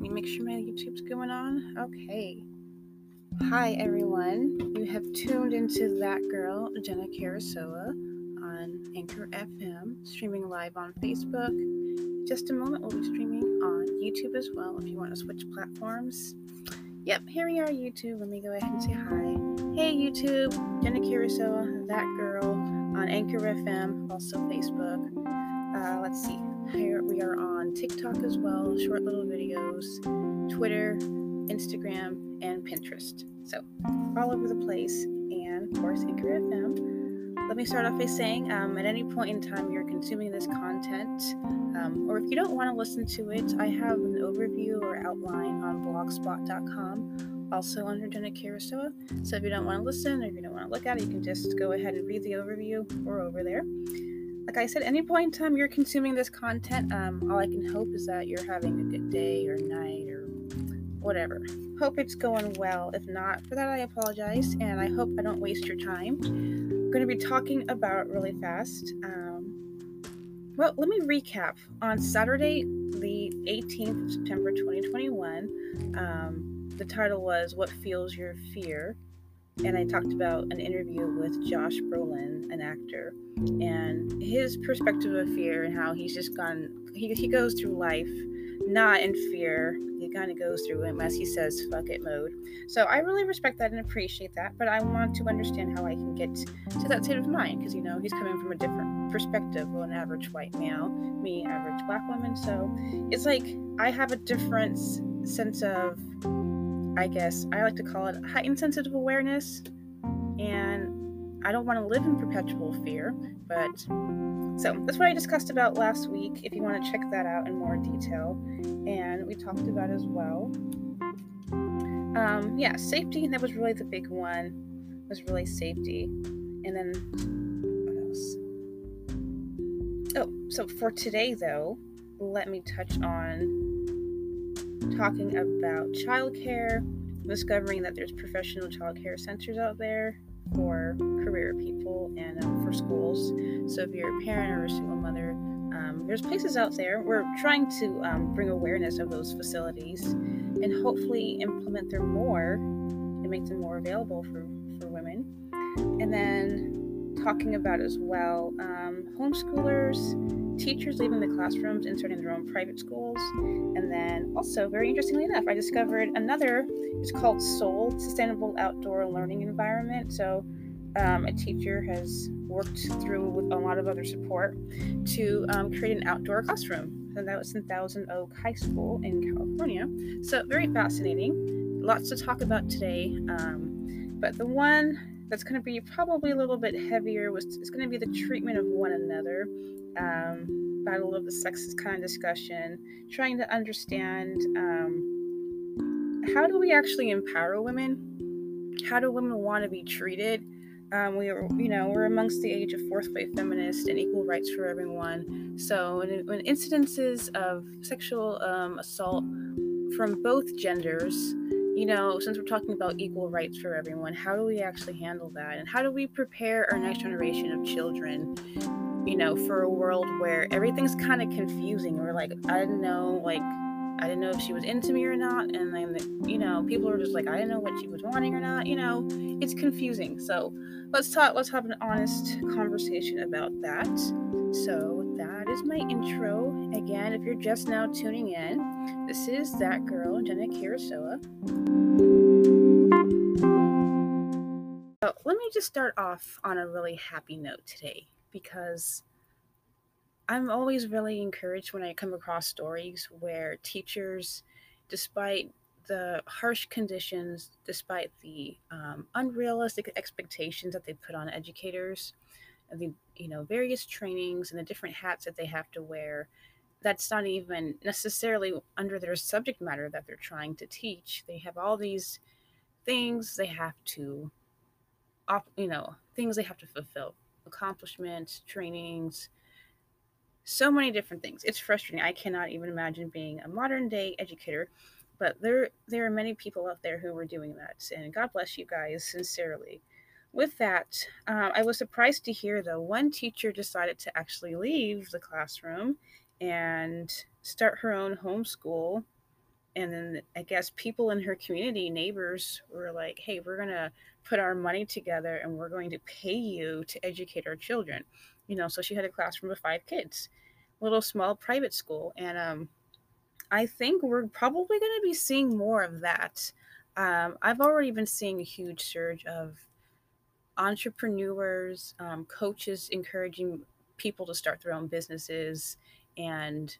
let me make sure my YouTube's going on. Okay. Hi, everyone. You have tuned into That Girl, Jenna Karasoa, on Anchor FM, streaming live on Facebook. Just a moment, we'll be streaming on YouTube as well if you want to switch platforms. Yep, here we are, YouTube. Let me go ahead and say hi. Hey, YouTube, Jenna Karasoa, That Girl, on Anchor FM, also Facebook. Uh, let's see. Here we are on TikTok as well, short little videos, Twitter, Instagram, and Pinterest. So, all over the place, and of course, Anchor FM. Let me start off by saying um, at any point in time you're consuming this content, um, or if you don't want to listen to it, I have an overview or outline on blogspot.com, also under Jenna Karasoa. So, if you don't want to listen or if you don't want to look at it, you can just go ahead and read the overview or over there like I said, any point in time you're consuming this content, um, all I can hope is that you're having a good day or night or whatever. Hope it's going well. If not, for that I apologize, and I hope I don't waste your time. I'm going to be talking about really fast. Um, well, let me recap. On Saturday, the 18th of September 2021, um, the title was "What Fuels Your Fear." And I talked about an interview with Josh Brolin, an actor, and his perspective of fear and how he's just gone. He, he goes through life not in fear. He kind of goes through it as he says "fuck it" mode. So I really respect that and appreciate that. But I want to understand how I can get to that state of mind because you know he's coming from a different perspective an average white male, me average black woman. So it's like I have a different sense of I guess I like to call it heightened sensitive awareness. And I don't want to live in perpetual fear, but so that's what I discussed about last week. If you want to check that out in more detail, and we talked about as well. Um, yeah, safety. And that was really the big one. Was really safety, and then what else? Oh, so for today though, let me touch on talking about childcare, discovering that there's professional childcare centers out there for career people and um, for schools. So if you're a parent or a single mother, um, there's places out there. We're trying to um, bring awareness of those facilities and hopefully implement them more and make them more available for, for women. And then talking about as well um, homeschoolers teachers leaving the classrooms and starting their own private schools. And then also, very interestingly enough, I discovered another, it's called SOUL, Sustainable Outdoor Learning Environment. So um, a teacher has worked through with a lot of other support to um, create an outdoor classroom. And that was in Thousand Oak High School in California. So very fascinating. Lots to talk about today. Um, but the one that's going to be probably a little bit heavier was is going to be the treatment of one another um, battle of the sexes kind of discussion, trying to understand um, how do we actually empower women? How do women want to be treated? Um, we are, you know, we're amongst the age of fourth wave feminist and equal rights for everyone. So, when, when incidences of sexual um, assault from both genders, you know, since we're talking about equal rights for everyone, how do we actually handle that? And how do we prepare our next generation of children you know, for a world where everything's kind of confusing. We're like, I didn't know, like, I didn't know if she was into me or not. And then, you know, people are just like, I didn't know what she was wanting or not. You know, it's confusing. So let's talk, let's have an honest conversation about that. So that is my intro. Again, if you're just now tuning in, this is that girl, Jenna Karasoa. So let me just start off on a really happy note today because I'm always really encouraged when I come across stories where teachers, despite the harsh conditions, despite the um, unrealistic expectations that they put on educators, and the you know various trainings and the different hats that they have to wear, that's not even necessarily under their subject matter that they're trying to teach. They have all these things they have to, you know, things they have to fulfill accomplishments, trainings, so many different things. It's frustrating. I cannot even imagine being a modern day educator, but there there are many people out there who are doing that, and God bless you guys sincerely. With that, uh, I was surprised to hear though one teacher decided to actually leave the classroom and start her own homeschool and then I guess people in her community, neighbors, were like, "Hey, we're gonna put our money together and we're going to pay you to educate our children." You know, so she had a classroom of five kids, little small private school, and um, I think we're probably going to be seeing more of that. Um, I've already been seeing a huge surge of entrepreneurs, um, coaches encouraging people to start their own businesses and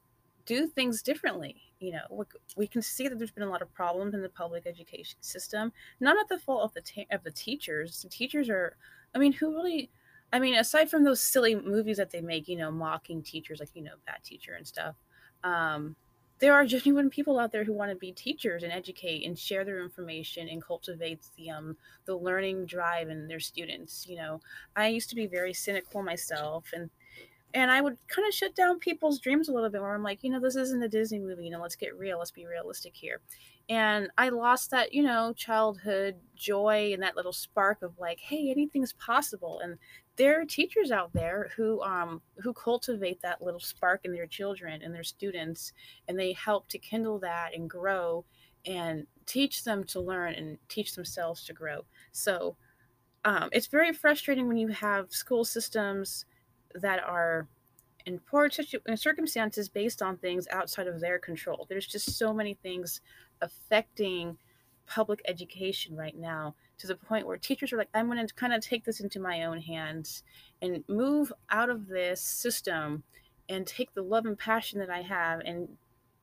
do things differently. You know, we can see that there's been a lot of problems in the public education system. Not at the fault of the ta- of the teachers. The teachers are, I mean, who really? I mean, aside from those silly movies that they make, you know, mocking teachers, like you know, bad teacher and stuff. Um, there are genuine people out there who want to be teachers and educate and share their information and cultivate the um the learning drive in their students you know i used to be very cynical myself and and I would kind of shut down people's dreams a little bit where I'm like, you know, this isn't a Disney movie, you know, let's get real, let's be realistic here. And I lost that, you know, childhood joy and that little spark of like, hey, anything's possible. And there are teachers out there who um who cultivate that little spark in their children and their students and they help to kindle that and grow and teach them to learn and teach themselves to grow. So um, it's very frustrating when you have school systems that are in poor circumstances based on things outside of their control. There's just so many things affecting public education right now to the point where teachers are like, I'm going to kind of take this into my own hands and move out of this system and take the love and passion that I have and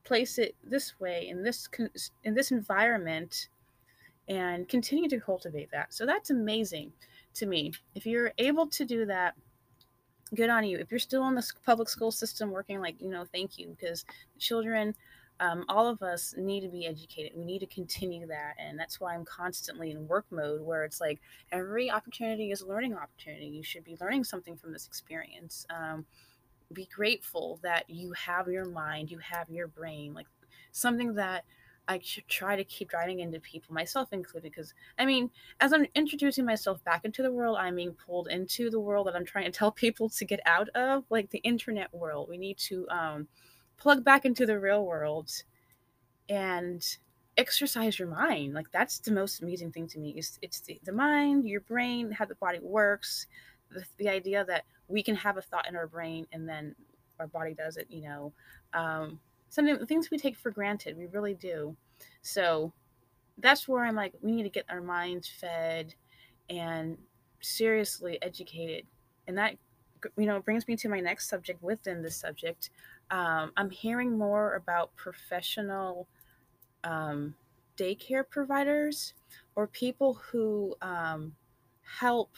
place it this way in this in this environment and continue to cultivate that. So that's amazing to me. If you're able to do that, good on you. If you're still in the public school system working, like, you know, thank you because children, um, all of us need to be educated. We need to continue that. And that's why I'm constantly in work mode where it's like every opportunity is a learning opportunity. You should be learning something from this experience. Um, be grateful that you have your mind, you have your brain, like something that I try to keep driving into people, myself included, because I mean, as I'm introducing myself back into the world, I'm being pulled into the world that I'm trying to tell people to get out of, like the internet world. We need to um, plug back into the real world and exercise your mind. Like that's the most amazing thing to me. Is it's the, the mind, your brain, how the body works, the, the idea that we can have a thought in our brain and then our body does it. You know. Um, something things we take for granted. We really do. So that's where I'm like, we need to get our minds fed and seriously educated. And that, you know, brings me to my next subject within this subject. Um, I'm hearing more about professional um, daycare providers or people who um, help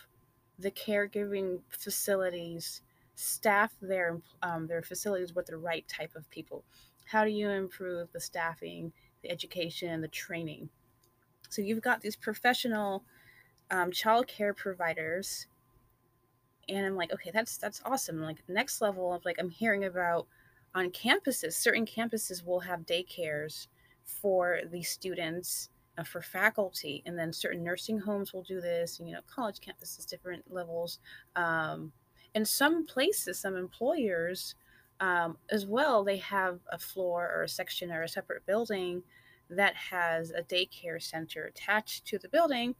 the caregiving facilities staff their um, their facilities with the right type of people how do you improve the staffing, the education, the training? So you've got these professional um, child care providers, and I'm like, okay, that's that's awesome. Like next level of like I'm hearing about on campuses, certain campuses will have daycares for the students uh, for faculty and then certain nursing homes will do this and you know college campuses different levels um, and some places some employers um, as well, they have a floor or a section or a separate building that has a daycare center attached to the building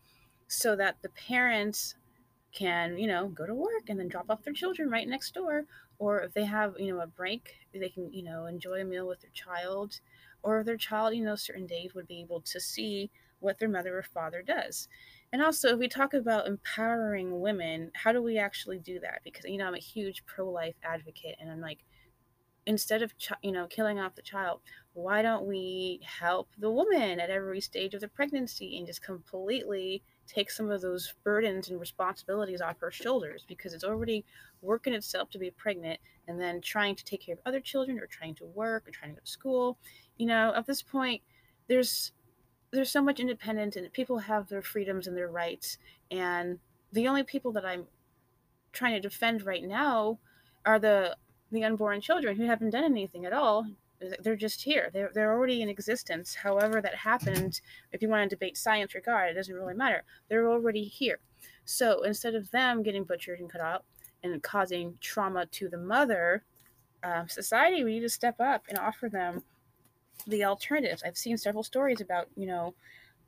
so that the parents can, you know, go to work and then drop off their children right next door. Or if they have, you know, a break, they can, you know, enjoy a meal with their child. Or their child, you know, certain days would be able to see what their mother or father does. And also, if we talk about empowering women, how do we actually do that? Because, you know, I'm a huge pro life advocate and I'm like, instead of you know killing off the child why don't we help the woman at every stage of the pregnancy and just completely take some of those burdens and responsibilities off her shoulders? Because it's already working itself to be pregnant and then trying to take care of other children or trying to work or trying to go to school. You know at this point there's there's so much independence and people have their freedoms and their rights. And the only people that i'm trying to defend right now are the the unborn children who haven't done anything at all. They're just here. They're, they're already in existence. However, that happened, if you want to debate science or God, it doesn't really matter. They're already here. So instead of them getting butchered and cut out and causing trauma to the mother, uh, society, we need to step up and offer them the alternatives. I've seen several stories about, you know,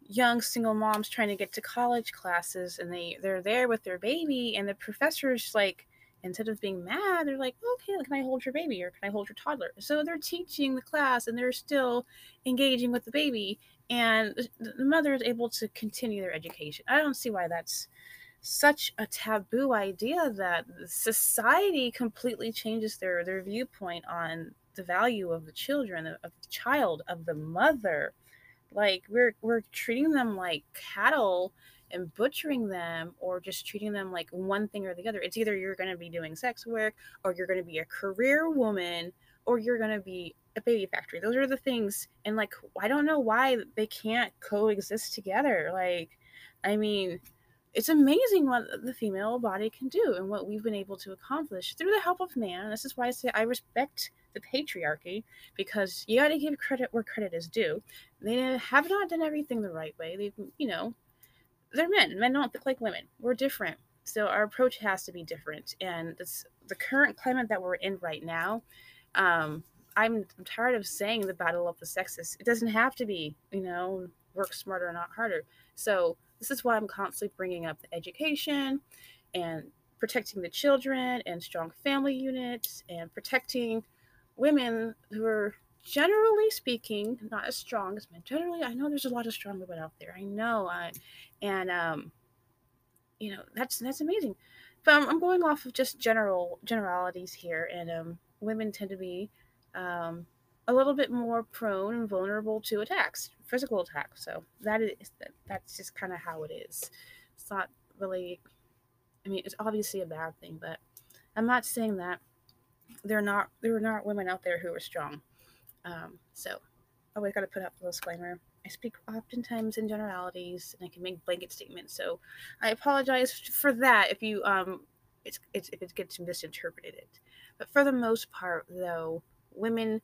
young single moms trying to get to college classes and they they're there with their baby and the professor's like instead of being mad they're like okay can i hold your baby or can i hold your toddler? So they're teaching the class and they're still engaging with the baby and the mother is able to continue their education. I don't see why that's such a taboo idea that society completely changes their their viewpoint on the value of the children of the child of the mother. Like we're we're treating them like cattle and butchering them or just treating them like one thing or the other it's either you're going to be doing sex work or you're going to be a career woman or you're going to be a baby factory those are the things and like i don't know why they can't coexist together like i mean it's amazing what the female body can do and what we've been able to accomplish through the help of man. This is why I say I respect the patriarchy because you got to give credit where credit is due. They have not done everything the right way. They've, you know, they're men. Men don't look like women. We're different. So our approach has to be different. And this, the current climate that we're in right now, um, I'm, I'm tired of saying the battle of the sexes. It doesn't have to be, you know, work smarter, not harder. So this is why I'm constantly bringing up the education and protecting the children and strong family units and protecting women who are generally speaking not as strong as men. Generally, I know there's a lot of strong women out there. I know, I, and um, you know that's that's amazing. But I'm, I'm going off of just general generalities here, and um, women tend to be um, a little bit more prone and vulnerable to attacks, physical attacks. So that is that's just kind of how it is. It's not really. I mean, it's obviously a bad thing, but I'm not saying that there are not there are not women out there who are strong. Um, so always got to put up the disclaimer. I speak oftentimes in generalities, and I can make blanket statements. So I apologize for that if you um it's, it's if it gets misinterpreted. But for the most part, though, women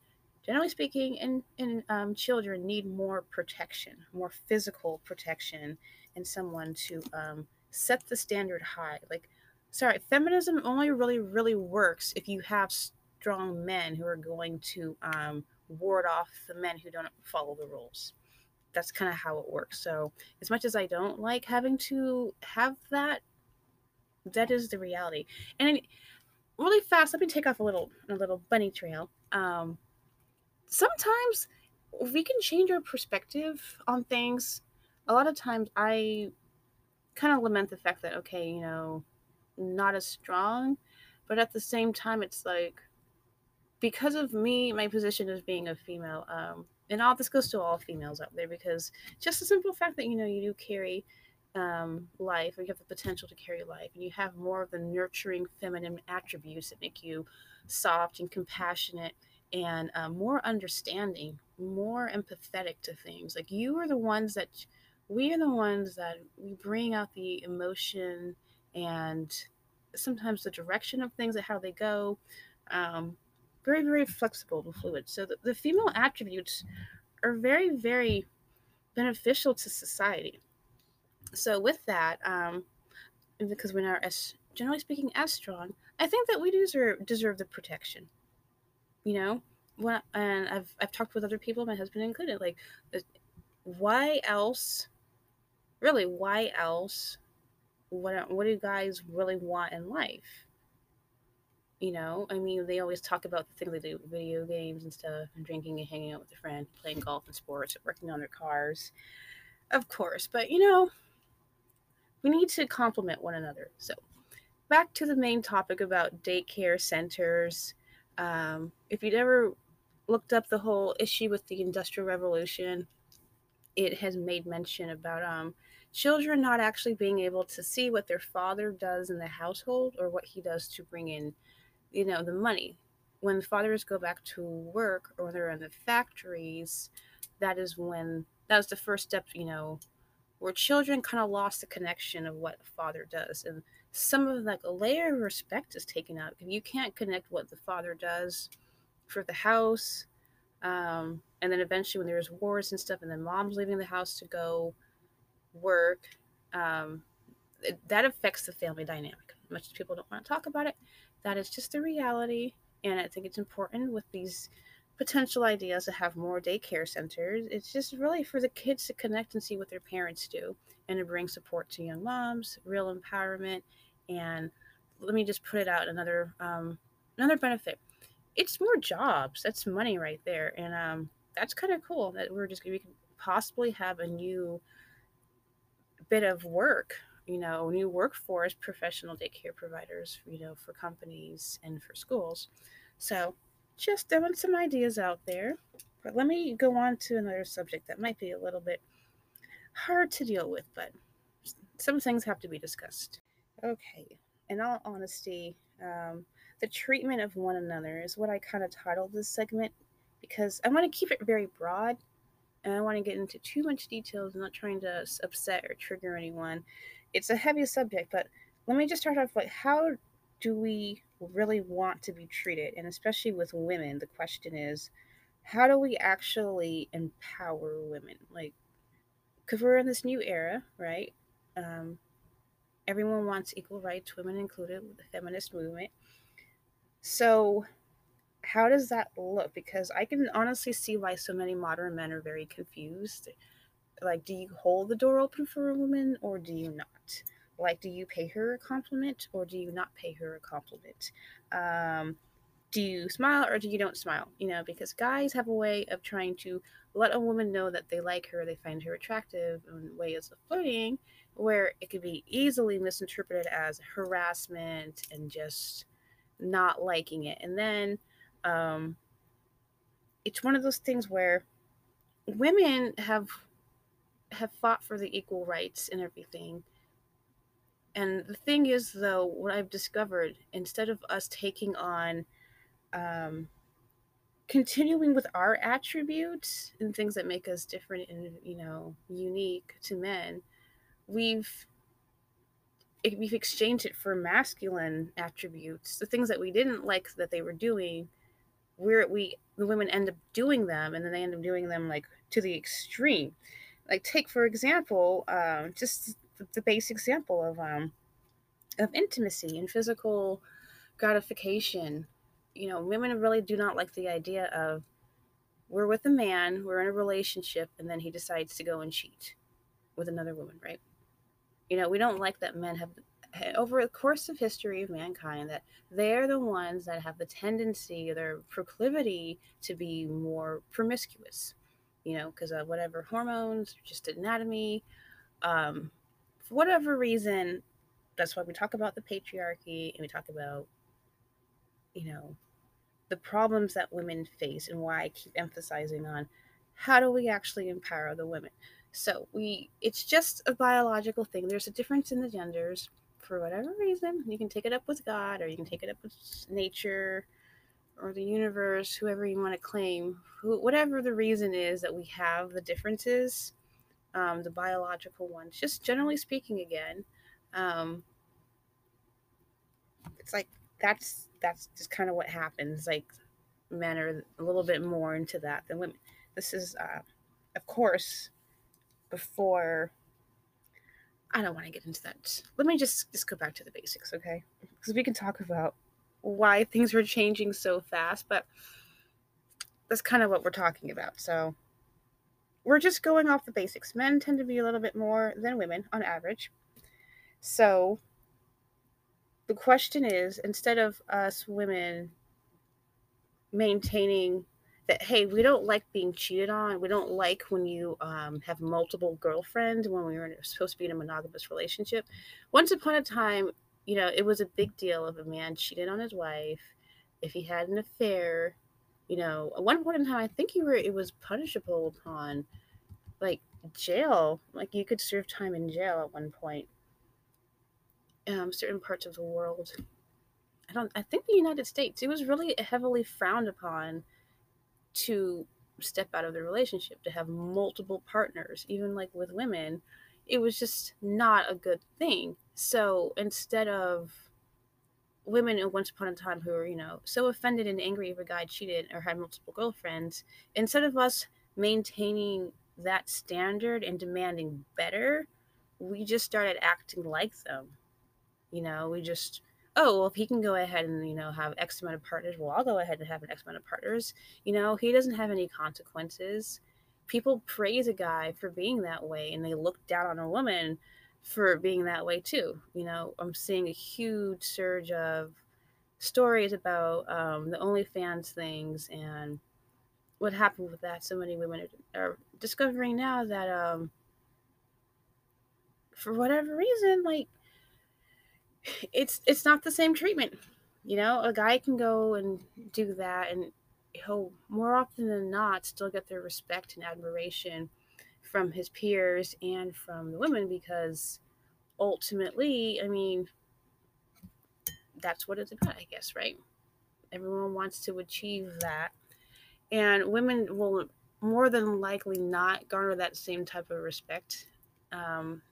generally speaking, and, and um, children need more protection, more physical protection, and someone to um, set the standard high. Like, sorry, feminism only really, really works if you have strong men who are going to um, ward off the men who don't follow the rules. That's kind of how it works. So, as much as I don't like having to have that, that is the reality. And really fast, let me take off a little a little bunny trail. Um, sometimes we can change our perspective on things. A lot of times I kind of lament the fact that, okay, you know, not as strong, but at the same time, it's like because of me, my position as being a female, um, and all this goes to all females out there because just the simple fact that you know you do carry um, life or you have the potential to carry life and you have more of the nurturing feminine attributes that make you soft and compassionate and uh, more understanding, more empathetic to things. Like you are the ones that we are the ones that we bring out the emotion and sometimes the direction of things and how they go. Um, very, very flexible and fluid. So the, the female attributes are very, very beneficial to society. So with that, um, because we're not as generally speaking as strong, I think that we deserve deserve the protection you know what and i've i've talked with other people my husband included like uh, why else really why else what what do you guys really want in life you know i mean they always talk about the things they do video games and stuff and drinking and hanging out with a friend playing golf and sports working on their cars of course but you know we need to complement one another. So back to the main topic about daycare centers. Um, if you'd ever looked up the whole issue with the Industrial Revolution, it has made mention about um, children not actually being able to see what their father does in the household or what he does to bring in, you know, the money. When fathers go back to work or they're in the factories, that is when that was the first step, you know, where children kind of lost the connection of what a father does. And some of like a layer of respect is taken out. You can't connect what the father does for the house. Um, and then eventually when there's wars and stuff, and then mom's leaving the house to go work, um, it, that affects the family dynamic. Much as people don't want to talk about it, that is just the reality. And I think it's important with these potential ideas to have more daycare centers. It's just really for the kids to connect and see what their parents do and to bring support to young moms, real empowerment, and let me just put it out another um, another benefit. It's more jobs. That's money right there, and um, that's kind of cool that we're just we can possibly have a new bit of work you know new workforce professional daycare providers you know for companies and for schools so just throwing some ideas out there. But let me go on to another subject that might be a little bit hard to deal with, but some things have to be discussed. Okay, in all honesty, um, the treatment of one another is what I kind of titled this segment because I want to keep it very broad and I want to get into too much details. I'm not trying to upset or trigger anyone. It's a heavy subject, but let me just start off like how do we really want to be treated? And especially with women, the question is how do we actually empower women? Like, because we're in this new era, right? Um, everyone wants equal rights, women included, with the feminist movement. So, how does that look? Because I can honestly see why so many modern men are very confused. Like, do you hold the door open for a woman or do you not? Like, do you pay her a compliment or do you not pay her a compliment? Um, do you smile or do you don't smile? You know, because guys have a way of trying to let a woman know that they like her, they find her attractive in ways of flirting, where it could be easily misinterpreted as harassment and just not liking it. And then um, it's one of those things where women have have fought for the equal rights and everything and the thing is, though, what I've discovered, instead of us taking on, um, continuing with our attributes and things that make us different and you know unique to men, we've we've exchanged it for masculine attributes, the things that we didn't like that they were doing. Where we the women end up doing them, and then they end up doing them like to the extreme. Like take for example, um, just the base example of um of intimacy and physical gratification. You know, women really do not like the idea of we're with a man, we're in a relationship, and then he decides to go and cheat with another woman, right? You know, we don't like that men have over the course of history of mankind that they're the ones that have the tendency their proclivity to be more promiscuous you know because of whatever hormones just anatomy um, for whatever reason, that's why we talk about the patriarchy and we talk about, you know, the problems that women face and why I keep emphasizing on how do we actually empower the women. So we it's just a biological thing. There's a difference in the genders for whatever reason. You can take it up with God or you can take it up with nature or the universe, whoever you want to claim, who, whatever the reason is that we have the differences um, the biological ones. Just generally speaking, again, um, it's like that's that's just kind of what happens. Like men are a little bit more into that than women. This is, uh, of course, before. I don't want to get into that. Let me just just go back to the basics, okay? Because we can talk about why things were changing so fast, but that's kind of what we're talking about. So we're just going off the basics. Men tend to be a little bit more than women on average. So the question is instead of us women maintaining that hey we don't like being cheated on we don't like when you um, have multiple girlfriends when we were supposed to be in a monogamous relationship once upon a time you know it was a big deal if a man cheated on his wife if he had an affair you know, at one point in time, I think you were it was punishable upon like jail. Like you could serve time in jail at one point. Um, certain parts of the world. I don't. I think the United States. It was really heavily frowned upon to step out of the relationship to have multiple partners, even like with women. It was just not a good thing. So instead of women once upon a time who were, you know, so offended and angry if a guy cheated or had multiple girlfriends, instead of us maintaining that standard and demanding better, we just started acting like them. You know, we just, oh, well, if he can go ahead and, you know, have X amount of partners, well, I'll go ahead and have an X amount of partners. You know, he doesn't have any consequences. People praise a guy for being that way and they look down on a woman for being that way too. You know, I'm seeing a huge surge of stories about um, the OnlyFans things and what happened with that. So many women are discovering now that, um, for whatever reason, like it's it's not the same treatment. You know, a guy can go and do that, and he'll more often than not still get their respect and admiration from his peers and from the women because ultimately, I mean, that's what it's about, I guess, right? Everyone wants to achieve that. And women will more than likely not garner that same type of respect um,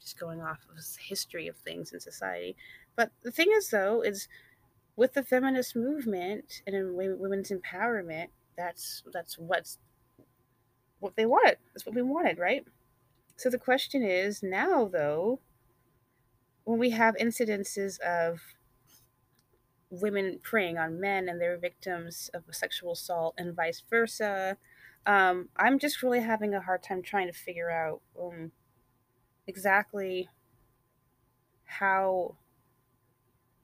just going off of history of things in society. But the thing is, though, is with the feminist movement and women's empowerment, that's that's what's what they wanted. That's what we wanted, right? So the question is now, though, when we have incidences of women preying on men and they're victims of sexual assault and vice versa, um, I'm just really having a hard time trying to figure out um, exactly how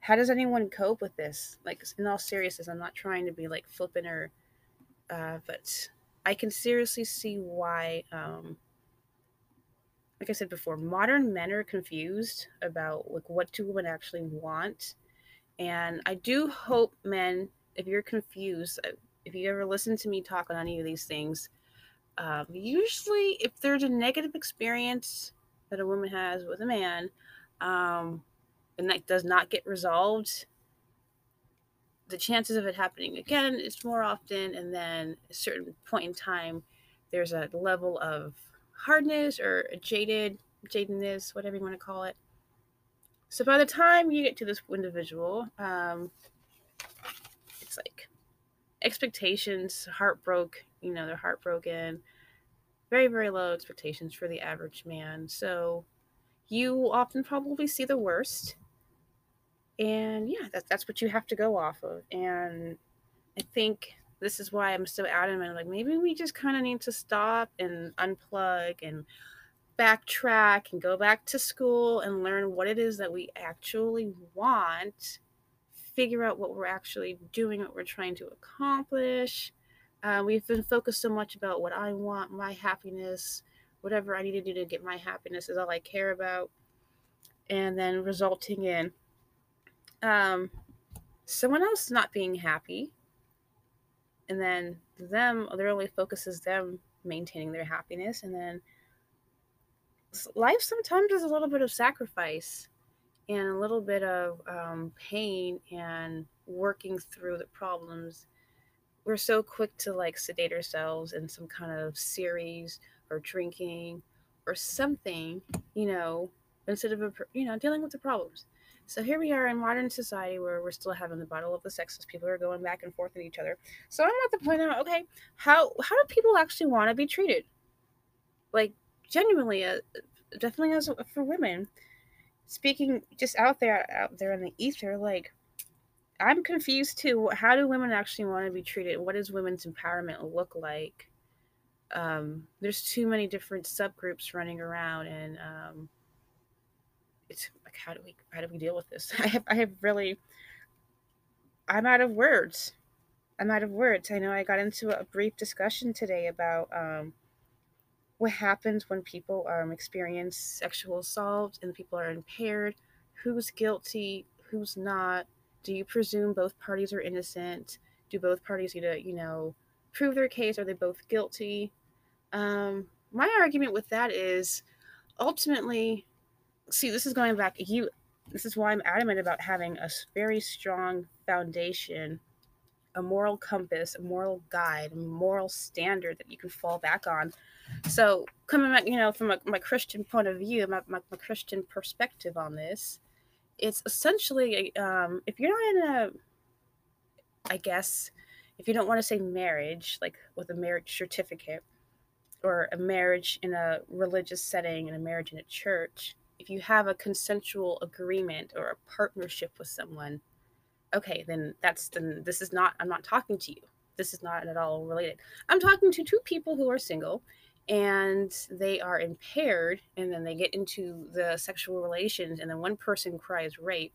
how does anyone cope with this like in all seriousness i'm not trying to be like flippant or uh, but i can seriously see why um, like i said before modern men are confused about like what do women actually want? And i do hope men if you're confused uh, if you ever listen to me talk on any of these things um, usually if there's a negative experience that a woman has with a man, um, and that does not get resolved, the chances of it happening again is more often. And then a certain point in time, there's a level of hardness or jaded, jadedness, whatever you want to call it. So by the time you get to this individual, um, it's like expectations, heartbroken, you know, they're heartbroken very, very low expectations for the average man. So you often probably see the worst. And yeah, that, that's what you have to go off of. And I think this is why I'm so adamant. Like, maybe we just kind of need to stop and unplug and backtrack and go back to school and learn what it is that we actually want, figure out what we're actually doing, what we're trying to accomplish, uh, we've been focused so much about what I want, my happiness, whatever I need to do to get my happiness is all I care about. And then resulting in um, someone else not being happy. And then them, their only focus is them maintaining their happiness. And then life sometimes is a little bit of sacrifice and a little bit of um, pain and working through the problems we're so quick to like sedate ourselves in some kind of series or drinking or something, you know, instead of, you know, dealing with the problems. So here we are in modern society where we're still having the battle of the sexes. People are going back and forth at each other. So I'm at the point out, okay, how how do people actually want to be treated? Like genuinely, uh, definitely as for women, speaking just out there out there in the ether, like I'm confused too. How do women actually want to be treated? What does women's empowerment look like? Um, there's too many different subgroups running around, and um, it's how do we how do we deal with this? I have I have really, I'm out of words. I'm out of words. I know I got into a brief discussion today about um, what happens when people um, experience sexual assault and people are impaired. Who's guilty? Who's not? do you presume both parties are innocent? Do both parties need to, you know, prove their case? Are they both guilty? Um, my argument with that is ultimately, see, this is going back. You, this is why I'm adamant about having a very strong foundation, a moral compass, a moral guide, a moral standard that you can fall back on. So, coming back, you know, from a, my Christian point of view, my, my, my Christian perspective on this, it's essentially um, if you're not in a i guess if you don't want to say marriage like with a marriage certificate or a marriage in a religious setting and a marriage in a church if you have a consensual agreement or a partnership with someone, okay, then that's then this is not I'm not talking to you. This is not at all related. I'm talking to two people who are single and they are impaired and then they get into the sexual relations and then one person cries rape.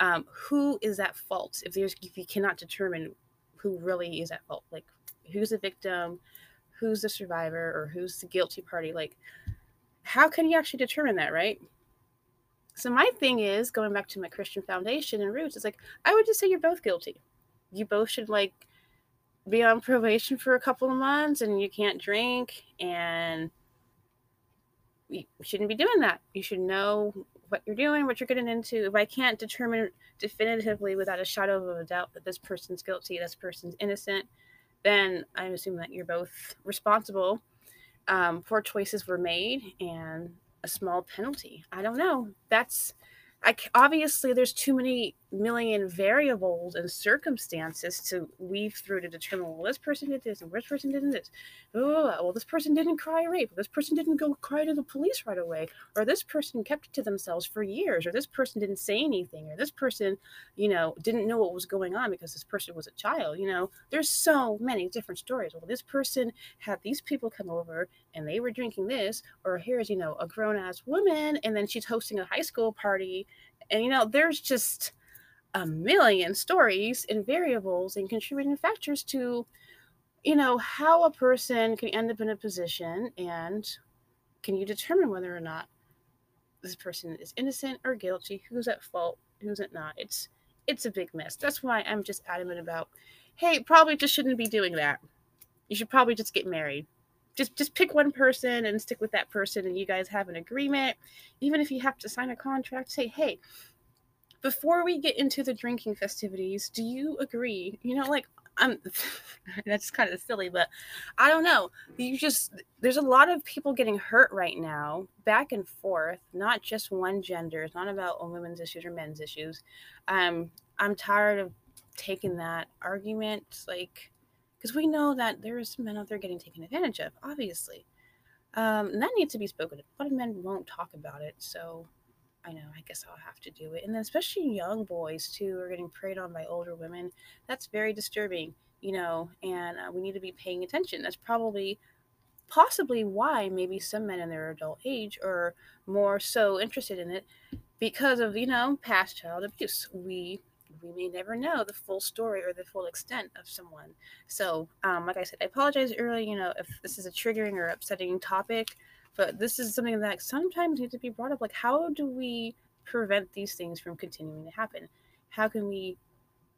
Um, who is at fault if there's if you cannot determine who really is at fault? Like who's the victim, who's the survivor, or who's the guilty party? Like how can you actually determine that, right? So my thing is going back to my Christian foundation and roots. It's like I would just say you're both guilty. You both should like be on probation for a couple of months, and you can't drink, and you shouldn't be doing that. You should know what you're doing, what you're getting into. If I can't determine definitively without a shadow of a doubt that this person's guilty, this person's innocent, then I'm assuming that you're both responsible um, poor choices were made and a small penalty. I don't know. That's I, obviously there's too many million variables and circumstances to weave through to determine well this person did this and this person didn't this. Oh well this person didn't cry rape. This person didn't go cry to the police right away. Or this person kept it to themselves for years. Or this person didn't say anything. Or this person you know didn't know what was going on because this person was a child you know. There's so many different stories. Well this person had these people come over and they were drinking this. Or here's you know a grown-ass woman and then she's hosting a high school party. And you know there's just a million stories and variables and contributing factors to you know how a person can end up in a position and can you determine whether or not this person is innocent or guilty? Who's at fault? Who's at not? It's it's a big mess. That's why i'm just adamant about hey probably just shouldn't be doing that. You should probably just get married. Just just pick one person and stick with that person and you guys have an agreement. Even if you have to sign a contract say hey before we get into the drinking festivities do you agree you know like i'm that's kind of silly but i don't know you just there's a lot of people getting hurt right now back and forth not just one gender it's not about women's issues or men's issues um i'm tired of taking that argument like because we know that there's men out there getting taken advantage of, obviously. Um, and that needs to be spoken. A lot of men won't talk about it, so I know. I guess I'll have to do it. And then especially young boys too are getting preyed on by older women. That's very disturbing, you know. And uh, we need to be paying attention. That's probably, possibly why maybe some men in their adult age are more so interested in it because of you know past child abuse. We we may never know the full story or the full extent of someone. So, um, like I said, I apologize early, you know, if this is a triggering or upsetting topic, but this is something that sometimes needs to be brought up. Like, how do we prevent these things from continuing to happen? How can we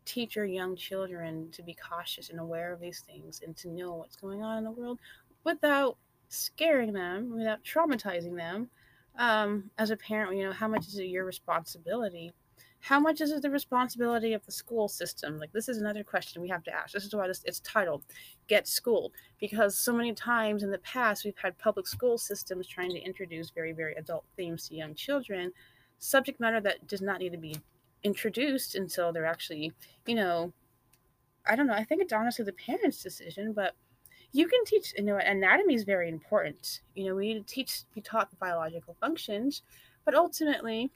teach our young children to be cautious and aware of these things and to know what's going on in the world without scaring them, without traumatizing them? Um, as a parent, you know, how much is it your responsibility how much is it the responsibility of the school system? Like this is another question we have to ask. This is why this, it's titled "Get Schooled" because so many times in the past we've had public school systems trying to introduce very very adult themes to young children, subject matter that does not need to be introduced until they're actually, you know, I don't know. I think it's honestly the parents' decision, but you can teach. You know, anatomy is very important. You know, we need to teach, be taught the biological functions, but ultimately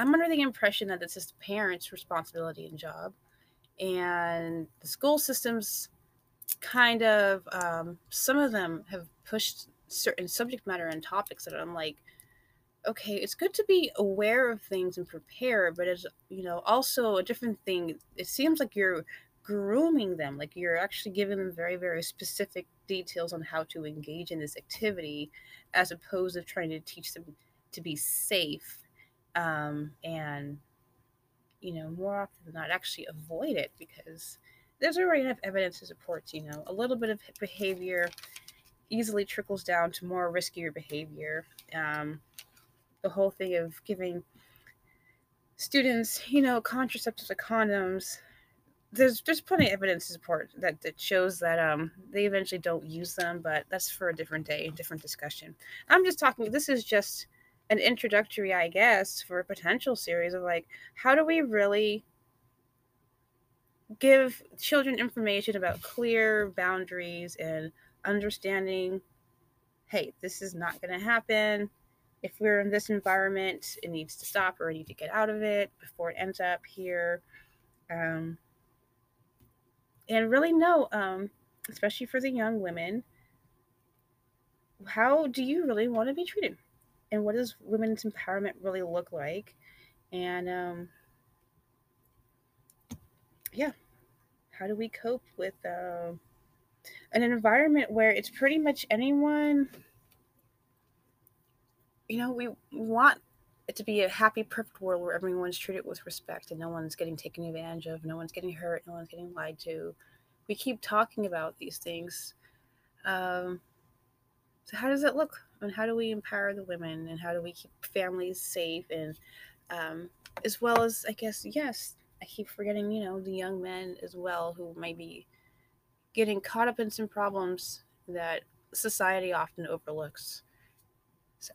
I'm under the impression that is the parents' responsibility and job, and the school systems kind of um, some of them have pushed certain subject matter and topics that I'm like, okay, it's good to be aware of things and prepare, but it's you know also a different thing. It seems like you're grooming them, like you're actually giving them very very specific details on how to engage in this activity, as opposed to trying to teach them to be safe um, and you know more often than not actually avoid it because there's already enough evidence to support you know a little bit of behavior easily trickles down to more riskier behavior. Um, the whole thing of giving students you know contraceptives or condoms there's there's plenty of evidence to support that that shows that um they eventually don't use them but that's for a different day a different discussion. I'm just talking this is just an introductory, I guess, for a potential series of like, how do we really give children information about clear boundaries and understanding hey, this is not going to happen. if we're in this environment, it needs to stop or I need to get out of it before it ends up here. Um, and really know, um, especially for the young women, how do you really want to be treated? And what does women's empowerment really look like? And um, yeah, how do we cope with uh, an environment where it's pretty much anyone? You know, we want it to be a happy, perfect world where everyone's treated with respect and no one's getting taken advantage of, no one's getting hurt, no one's getting lied to. We keep talking about these things. Um, so, how does it look? And how do we empower the women? And how do we keep families safe? And um, as well as, I guess, yes, I keep forgetting, you know, the young men as well who might be getting caught up in some problems that society often overlooks. So,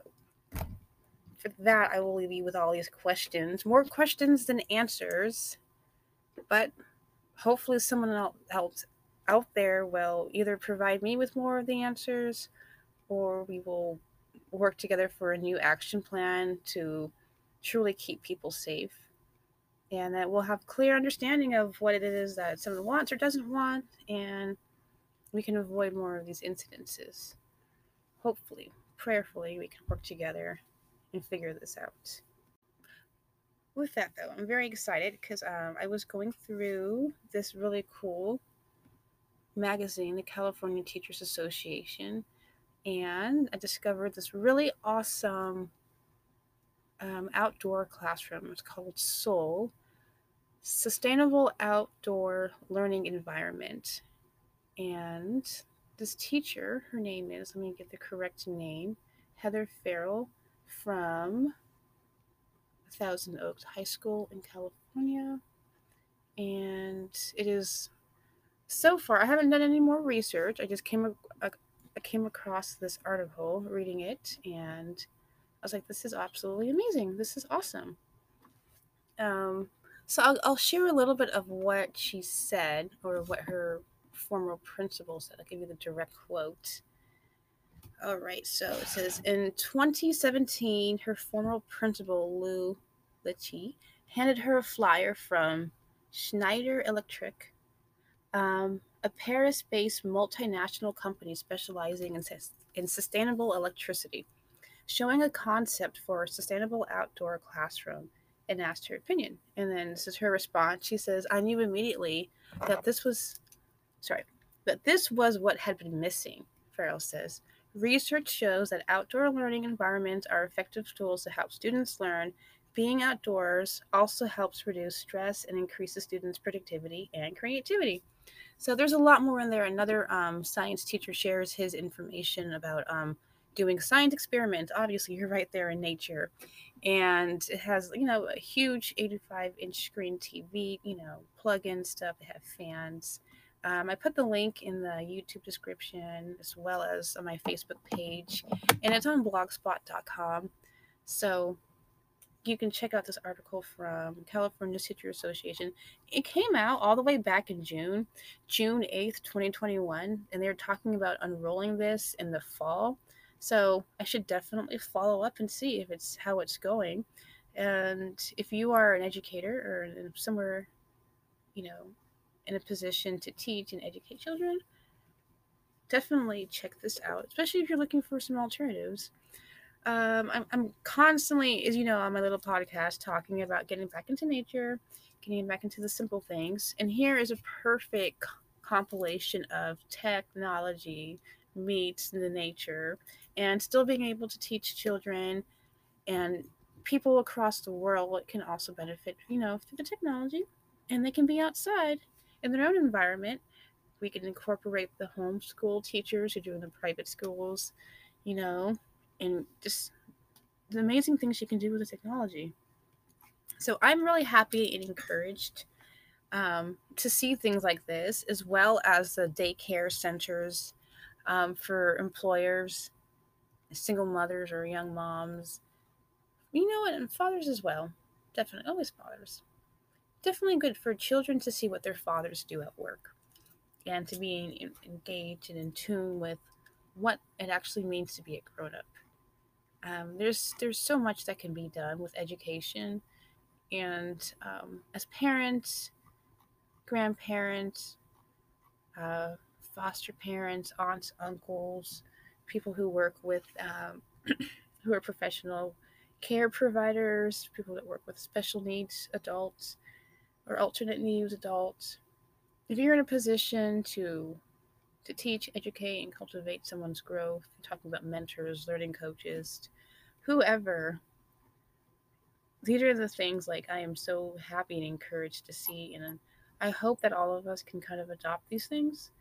for that, I will leave you with all these questions. More questions than answers, but hopefully, someone else out there will either provide me with more of the answers or we will work together for a new action plan to truly keep people safe. And that we'll have clear understanding of what it is that someone wants or doesn't want and we can avoid more of these incidences. Hopefully prayerfully we can work together and figure this out. With that though i'm very excited because um, i was going through this really cool magazine the california teachers association and I discovered this really awesome um, outdoor classroom. It's called Soul Sustainable Outdoor Learning Environment. And this teacher, her name is, let me get the correct name, Heather Farrell from Thousand Oaks High School in California. And it is so far, I haven't done any more research. I just came I came across this article reading it and I was like, this is absolutely amazing. This is awesome. Um, so I'll, I'll share a little bit of what she said or what her former principal said. I'll give you the direct quote. All right, so it says in 2017, her former principal, Lou Lichtl, handed her a flyer from Schneider Electric, um, a Paris based multinational company specializing in, in sustainable electricity, showing a concept for a sustainable outdoor classroom and asked her opinion. And then this is her response. She says, I knew immediately that this was, sorry, that this was what had been missing, Farrell says. Research shows that outdoor learning environments are effective tools to help students learn. Being outdoors also helps reduce stress and increases students' productivity and creativity. So there's a lot more in there. Another um, science teacher shares his information about um, doing science experiments. Obviously, you're right there in nature. And it has, you know, a huge 85 inch screen TV, you know, plug in stuff. They have fans. Um, I put the link in the YouTube description as well as on my Facebook page, and it's on blogspot.com. So you can check out this article from California Teacher Association. It came out all the way back in June, June 8th, 2021, and they're talking about unrolling this in the fall. So I should definitely follow up and see if it's how it's going. And if you are an educator or somewhere, you know, in a position to teach and educate children, definitely check this out, especially if you're looking for some alternatives um, I'm, I'm constantly, as you know, on my little podcast talking about getting back into nature, getting back into the simple things. And here is a perfect compilation of technology meets the nature and still being able to teach children and people across the world what can also benefit, you know, through the technology and they can be outside in their own environment. We can incorporate the homeschool teachers who do in the private schools, you know, and just the amazing things she can do with the technology. So I'm really happy and encouraged um, to see things like this, as well as the daycare centers um, for employers, single mothers or young moms. You know? And fathers as well. Definitely, always fathers. Definitely good for children to see what their fathers do at work and to be engaged and in tune with what it actually means to be a grown up. Um, there's there's so much that can be done with education, and um, as parents, grandparents, uh, foster parents, aunts, uncles, people who work with um, who are professional care providers, people that work with special needs adults or alternate needs adults. If you're in a position to to teach, educate, and cultivate someone's growth, talking about mentors, learning coaches, whoever, these are the things like I am so happy and encouraged to see and I hope that all of us can kind of adopt these things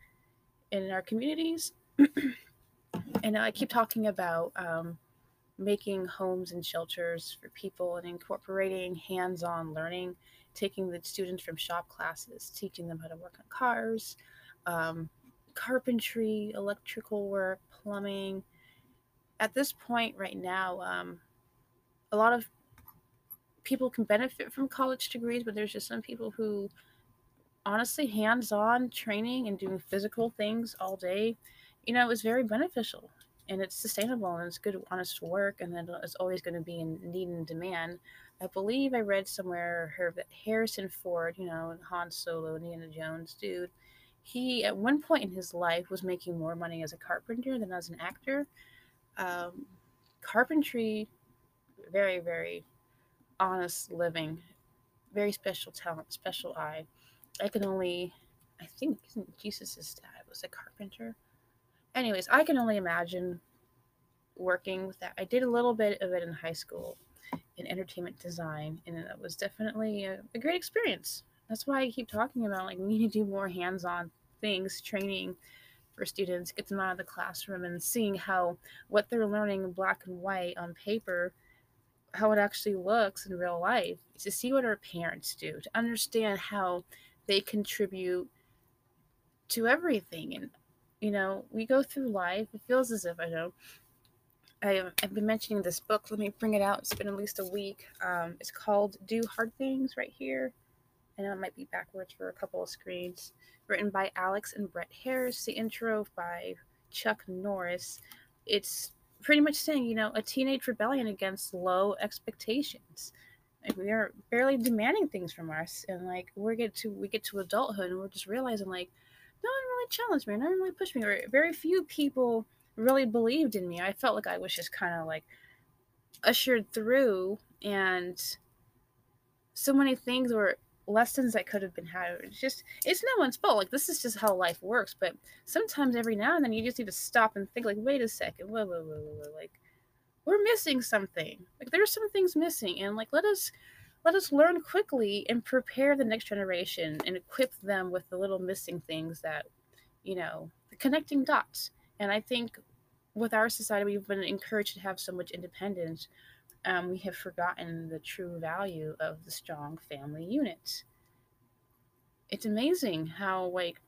in our communities. and I keep talking about um, making homes and shelters for people and incorporating hands on learning, taking the students from shop classes, teaching them how to work on cars, um, carpentry, electrical work, plumbing. At this point, right now, um, a lot of people can benefit from college degrees, but there's just some people who honestly hands on training and doing physical things all day, you know, is very beneficial and it's sustainable and it's good, honest work, and then it's always going to be in need and demand. I believe I read somewhere that Harrison Ford, you know, Han Solo, Indiana Jones dude, he at one point in his life was making more money as a carpenter than as an actor. Um, carpentry, very, very honest living, very special talent, special eye. I can only, I think Jesus' dad was a carpenter. Anyways, I can only imagine working with that. I did a little bit of it in high school in entertainment design, and it was definitely a, a great experience. That's why I keep talking about like we need to do more hands-on things, training for students, get them out of the classroom and seeing how what they're learning in black and white on paper, how it actually looks in real life, to see what our parents do, to understand how they contribute to everything. And, you know, we go through life, it feels as if I know. I, I've been mentioning this book. Let me bring it out. It's been at least a week. Um, it's called Do Hard Things right here. I know it might be backwards for a couple of screens. Written by Alex and Brett Harris. The intro by Chuck Norris. It's pretty much saying, you know, a teenage rebellion against low expectations. Like we are barely demanding things from us, and like we get to we get to adulthood, and we're just realizing like, no one really challenged me, no one really pushed me, or very few people really believed in me. I felt like I was just kind of like ushered through, and so many things were lessons that could have been had. It's just it's no one's fault. Like this is just how life works. But sometimes every now and then you just need to stop and think like, wait a second, whoa, whoa, whoa, whoa, whoa. like we're missing something. Like there's some things missing, and like let us let us learn quickly and prepare the next generation and equip them with the little missing things that you know the connecting dots. And I think with our society, we've been encouraged to have so much independence. Um, we have forgotten the true value of the strong family unit. It's amazing how like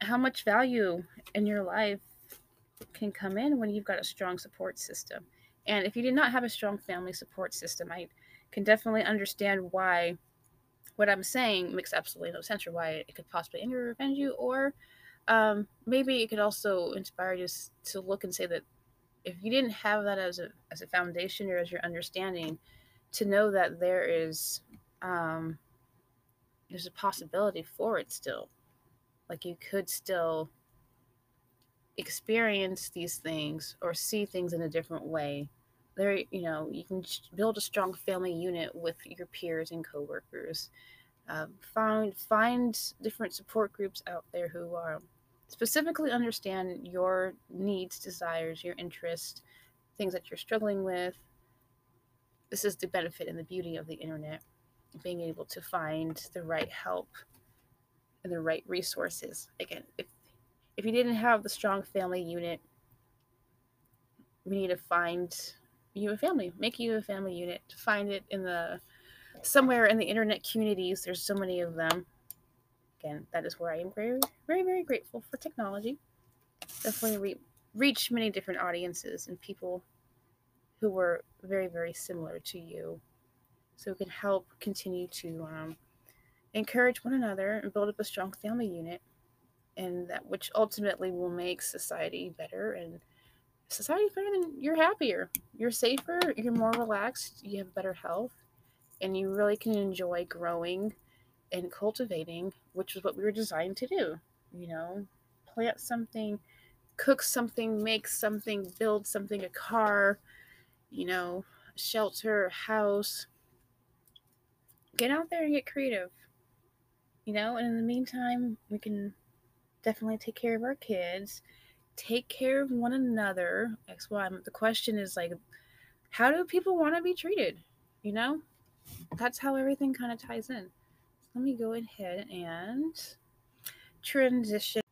how much value in your life can come in when you've got a strong support system. And if you did not have a strong family support system, I can definitely understand why what I'm saying makes absolutely no sense or why it could possibly anger or offend you. Or um, maybe it could also inspire you to look and say that if you didn't have that as a, as a foundation or as your understanding, to know that there is um, there's a possibility for it still. Like you could still experience these things or see things in a different way there you know you can build a strong family unit with your peers and coworkers uh, find find different support groups out there who are specifically understand your needs desires your interests things that you're struggling with this is the benefit and the beauty of the internet being able to find the right help and the right resources again if if you didn't have the strong family unit, we need to find you a family, make you a family unit. Find it in the somewhere in the internet communities, there's so many of them. Again, that is where I am very, very, very grateful for technology. Definitely re- reach many different audiences and people who were very, very similar to you, so it can help continue to um, encourage one another and build up a strong family unit and that which ultimately will make society better and society's better than you're happier. You're safer, you're more relaxed, you have better health, and you really can enjoy growing and cultivating, which is what we were designed to do. You know, plant something, cook something, make something, build something, a car, you know, shelter, house. Get out there and get creative. You know, and in the meantime, we can definitely take care of our kids, take care of one another. That's why the question is like, how do people want to be treated? You know, that's how everything kind of ties in. Let me go ahead and transition.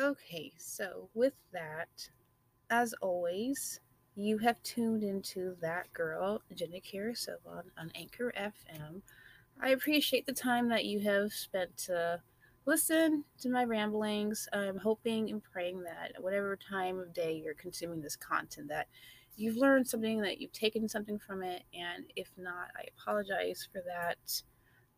Okay, so with that, as always, you have tuned into that girl, Jenna Karasova, on Anchor FM. I appreciate the time that you have spent to listen to my ramblings. I'm hoping and praying that whatever time of day you're consuming this content, that you've learned something, that you've taken something from it, and if not, I apologize for that.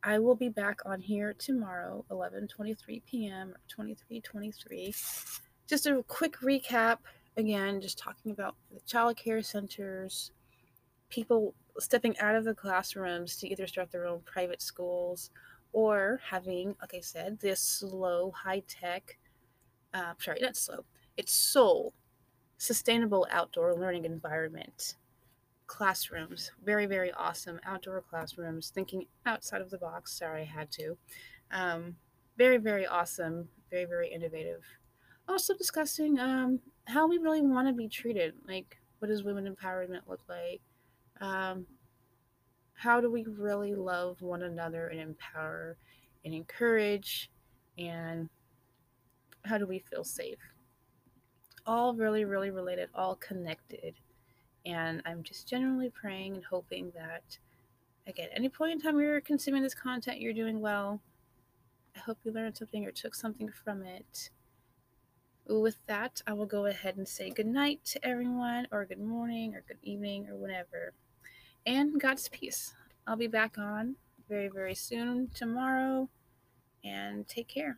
I will be back on here tomorrow, 11:23 p.m. or 23:23. Just a quick recap again, just talking about the child care centers, people stepping out of the classrooms to either start their own private schools or having, like I said, this slow, high tech, uh, sorry, not slow, it's soul, sustainable outdoor learning environment. Classrooms, very, very awesome outdoor classrooms, thinking outside of the box. Sorry, I had to. Um, very, very awesome, very, very innovative. Also discussing um, how we really want to be treated. Like, what does women empowerment look like? Um, how do we really love one another and empower and encourage? And how do we feel safe? All really, really related, all connected. And I'm just generally praying and hoping that, again, any point in time you're consuming this content, you're doing well. I hope you learned something or took something from it. With that, I will go ahead and say good night to everyone, or good morning, or good evening, or whatever and God's peace. I'll be back on very, very soon tomorrow, and take care.